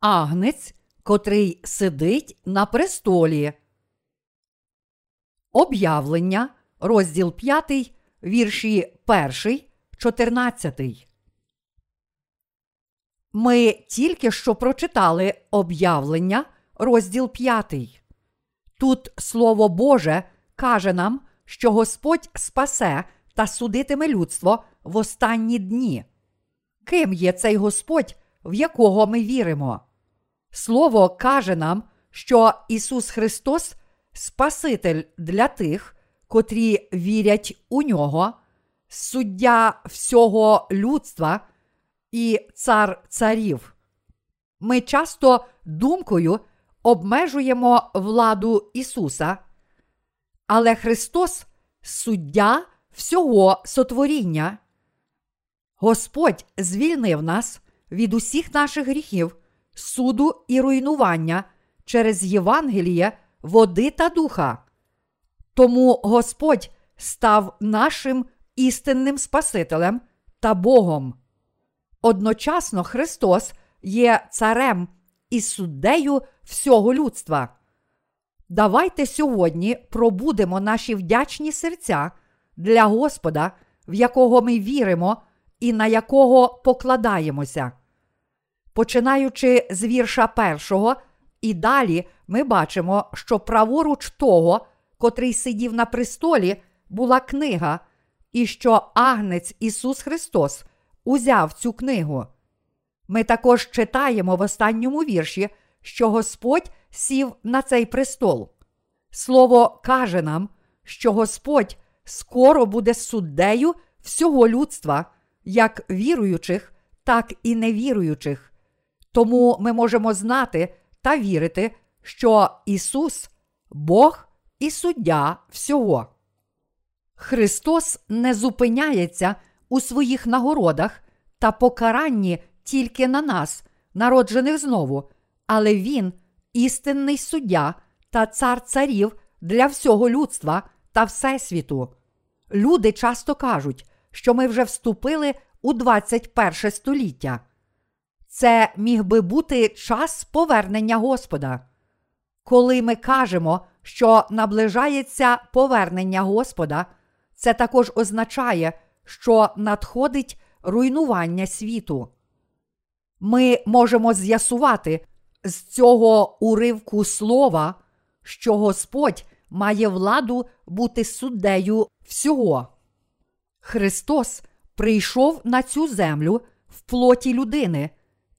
Агнець, котрий сидить на престолі. Об'явлення, розділ 5, вірші 1, 14. Ми тільки що прочитали об'явлення, розділ 5. Тут Слово Боже каже нам, що Господь спасе та судитиме людство в останні дні. Ким є цей Господь, в якого ми віримо? Слово каже нам, що Ісус Христос Спаситель для тих, котрі вірять у нього, суддя всього людства і цар царів. Ми часто думкою обмежуємо владу Ісуса, але Христос суддя всього сотворіння. Господь звільнив нас від усіх наших гріхів, суду і руйнування через Євангеліє, води та духа. Тому Господь став нашим істинним Спасителем та Богом. Одночасно Христос є царем і суддею всього людства. Давайте сьогодні пробудемо наші вдячні серця для Господа, в якого ми віримо і на якого покладаємося. Починаючи з вірша першого, і далі ми бачимо, що праворуч того, котрий сидів на престолі, була книга, і що Агнець Ісус Христос узяв цю книгу. Ми також читаємо в останньому вірші, що Господь сів на цей престол. Слово каже нам, що Господь скоро буде суддею всього людства, як віруючих, так і невіруючих. Тому ми можемо знати та вірити, що Ісус Бог і суддя всього. Христос не зупиняється у своїх нагородах та покаранні тільки на нас, народжених знову, але Він істинний суддя та цар царів для всього людства та Всесвіту. Люди часто кажуть, що ми вже вступили у 21 століття. Це міг би бути час повернення Господа. Коли ми кажемо, що наближається повернення Господа, це також означає, що надходить руйнування світу. Ми можемо з'ясувати з цього уривку слова, що Господь має владу бути суддею всього. Христос прийшов на цю землю в плоті людини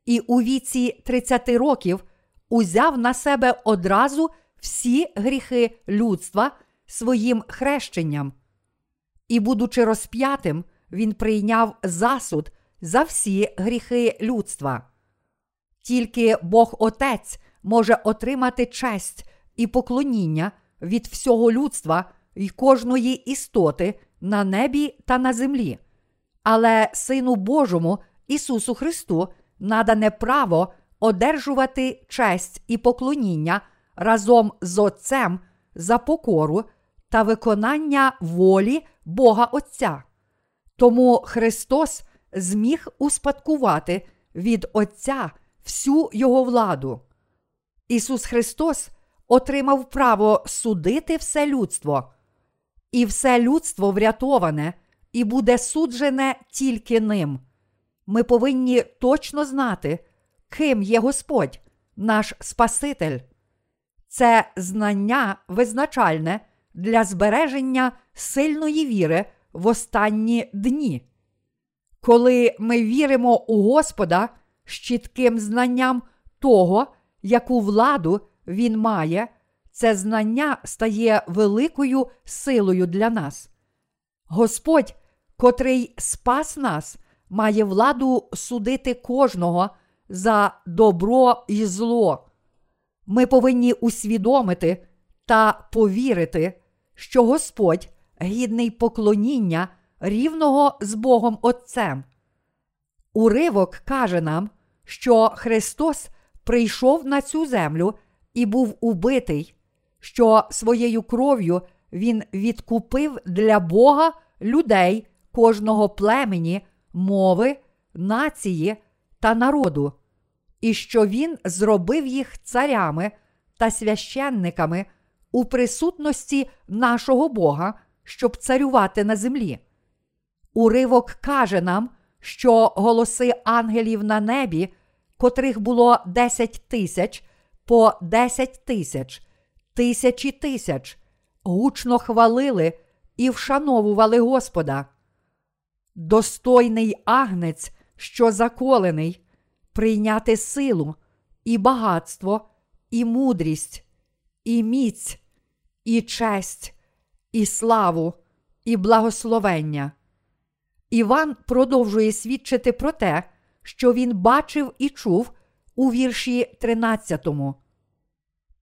і у віці 30 років узяв на себе одразу всі гріхи людства своїм хрещенням. І, будучи розп'ятим, він прийняв засуд за всі гріхи людства. Тільки Бог Отець може отримати честь і поклоніння від всього людства і кожної істоти на небі та на землі. Але Сину Божому Ісусу Христу надане право одержувати честь і поклоніння разом з Отцем за покору та виконання волі Бога Отця. Тому Христос зміг успадкувати від Отця всю Його владу. Ісус Христос отримав право судити все людство, і все людство врятоване і буде суджене тільки ним. Ми повинні точно знати, ким є Господь, наш Спаситель. Це знання визначальне для збереження сильної віри в останні дні. Коли ми віримо у Господа з чітким знанням того, яку владу Він має, це знання стає великою силою для нас. Господь, котрий спас нас, має владу судити кожного за добро і зло. Ми повинні усвідомити та повірити, що Господь гідний поклоніння рівного з Богом Отцем. Уривок каже нам, що Христос прийшов на цю землю і був убитий, що своєю кров'ю Він відкупив для Бога людей кожного племені, мови, нації та народу. і що Він зробив їх царями та священниками у присутності нашого Бога, щоб царювати на землі. Уривок каже нам, що голоси ангелів на небі, котрих було 10 тисяч по 10 тисяч, тисячі тисяч, гучно хвалили і вшановували Господа. Достойний агнець, що заколений, прийняти силу, і багатство, і мудрість, і міць, і честь, і славу, і благословення. Іван продовжує свідчити про те, що він бачив і чув у вірші 13.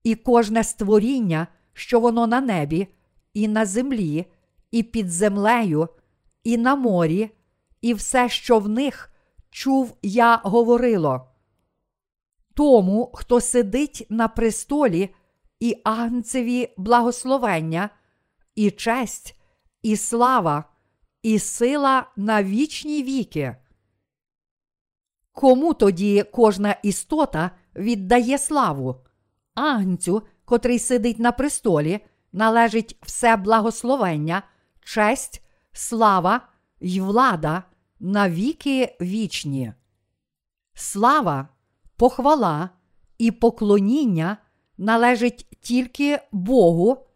І кожне створіння, що воно на небі, і на землі, і під землею, і на морі, і все, що в них чув я говорило. Тому, хто сидить на престолі, і агнцеві благословення, і честь, і слава, і сила на вічні віки. Кому тоді кожна істота віддає славу? Агнцю, котрий сидить на престолі, належить все благословення, честь, слава й влада на віки вічні. Слава, похвала і поклоніння належить тільки Богу,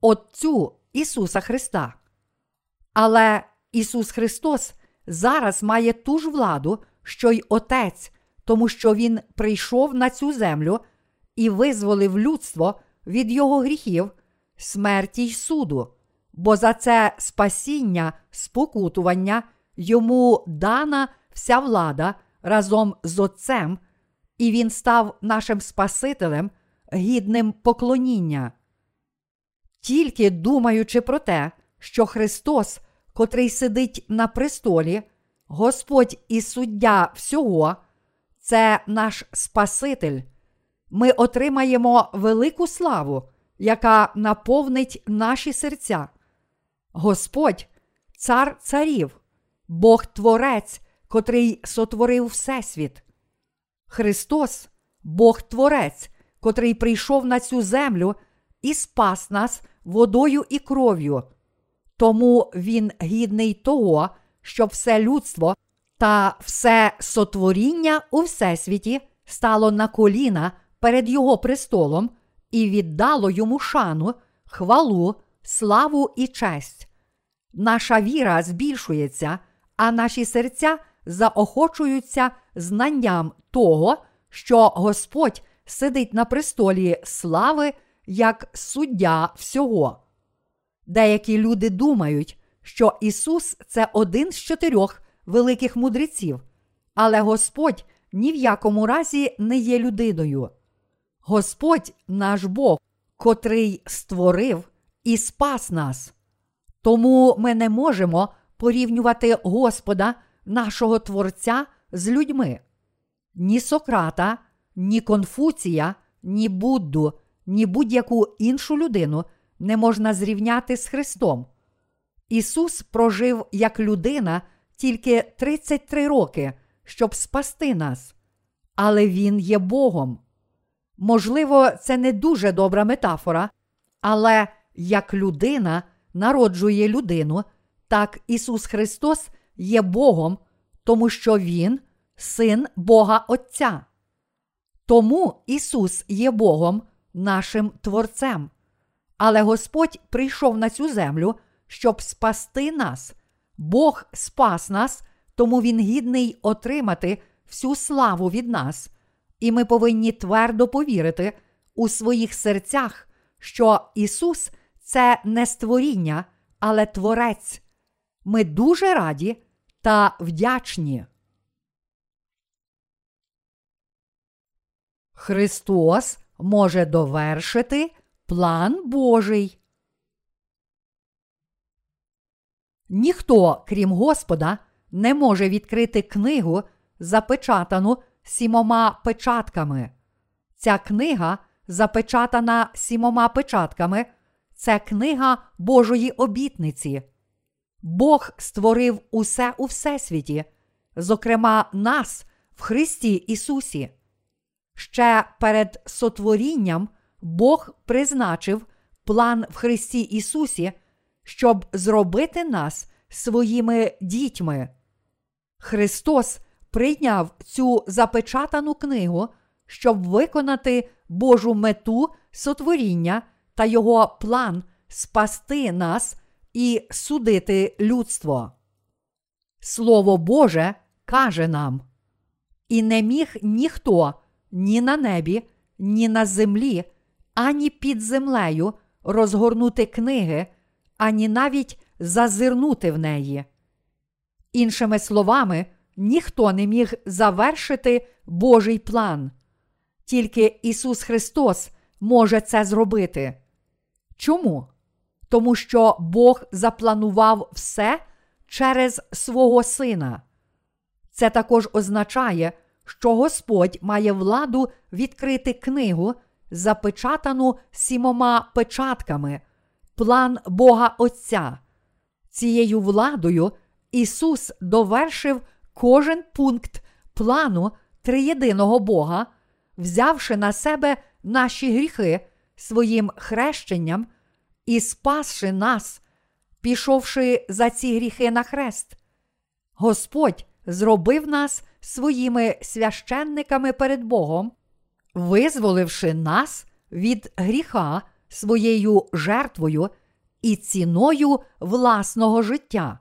Отцю Ісуса Христа. Але Ісус Христос зараз має ту ж владу, що й Отець, тому що Він прийшов на цю землю і визволив людство від його гріхів, смерті й суду, бо за це спасіння, спокутування йому дана вся влада разом з Отцем, і Він став нашим Спасителем, гідним поклоніння. Тільки думаючи про те, що Христос, котрий сидить на престолі, Господь і суддя всього, це наш Спаситель, ми отримаємо велику славу, яка наповнить наші серця. Господь, цар царів, Бог Творець, котрий сотворив Всесвіт. Христос, Бог Творець, котрий прийшов на цю землю і спас нас водою і кров'ю. Тому Він гідний того, щоб все людство та все сотворіння у всесвіті стало на коліна перед Його престолом і віддало йому шану, хвалу, славу і честь. Наша віра збільшується, а наші серця заохочуються знанням того, що Господь сидить на престолі слави як суддя всього. Деякі люди думають, що Ісус це один з чотирьох великих мудреців, але Господь ні в якому разі не є людиною. Господь наш Бог, котрий створив і спас нас. Тому ми не можемо порівнювати Господа, нашого Творця, з людьми. Ні Сократа, ні Конфуція, ні Будду, ні будь-яку іншу людину не можна зрівняти з Христом. Ісус прожив як людина тільки 33 роки, щоб спасти нас, але Він є Богом. Можливо, це не дуже добра метафора, але як людина народжує людину, так Ісус Христос є Богом, тому що Він син Бога Отця. Тому Ісус є Богом, нашим Творцем. Але Господь прийшов на цю землю, щоб спасти нас. Бог спас нас, тому Він гідний отримати всю славу від нас, і ми повинні твердо повірити у своїх серцях, що Ісус це не створіння, але Творець. Ми дуже раді та вдячні. Христос може довершити план Божий. Ніхто, крім Господа, не може відкрити книгу, запечатану сімома печатками. Ця книга, запечатана сімома печатками, це книга Божої обітниці. Бог створив усе у Всесвіті, зокрема нас в Христі Ісусі. Ще перед сотворінням Бог призначив план в Христі Ісусі, щоб зробити нас своїми дітьми. Христос прийняв цю запечатану книгу, щоб виконати Божу мету сотворіння та його план спасти нас і судити людство. Слово Боже каже нам: і не міг ніхто ні на небі, ні на землі, ані під землею розгорнути книги, ані навіть зазирнути в неї. Іншими словами, ніхто не міг завершити Божий план. Тільки Ісус Христос може це зробити. Чому? Тому що Бог запланував все через свого Сина. Це також означає, що Господь має владу відкрити книгу, запечатану сімома печатками, план Бога Отця. Цією владою Ісус довершив кожен пункт плану триєдиного Бога, взявши на себе наші гріхи своїм хрещенням і спасши нас, пішовши за ці гріхи на хрест. Господь зробив нас своїми священниками перед Богом, визволивши нас від гріха своєю жертвою і ціною власного життя.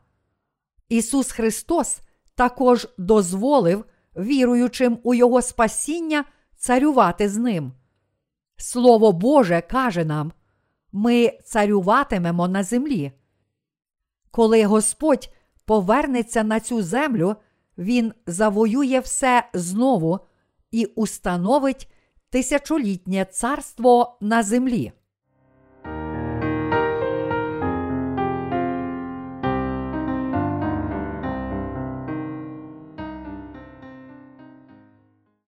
Ісус Христос також дозволив віруючим у Його спасіння царювати з ним. Слово Боже каже нам, ми царюватимемо на землі. Коли Господь повернеться на цю землю, Він завоює все знову і установить тисячолітнє царство на землі.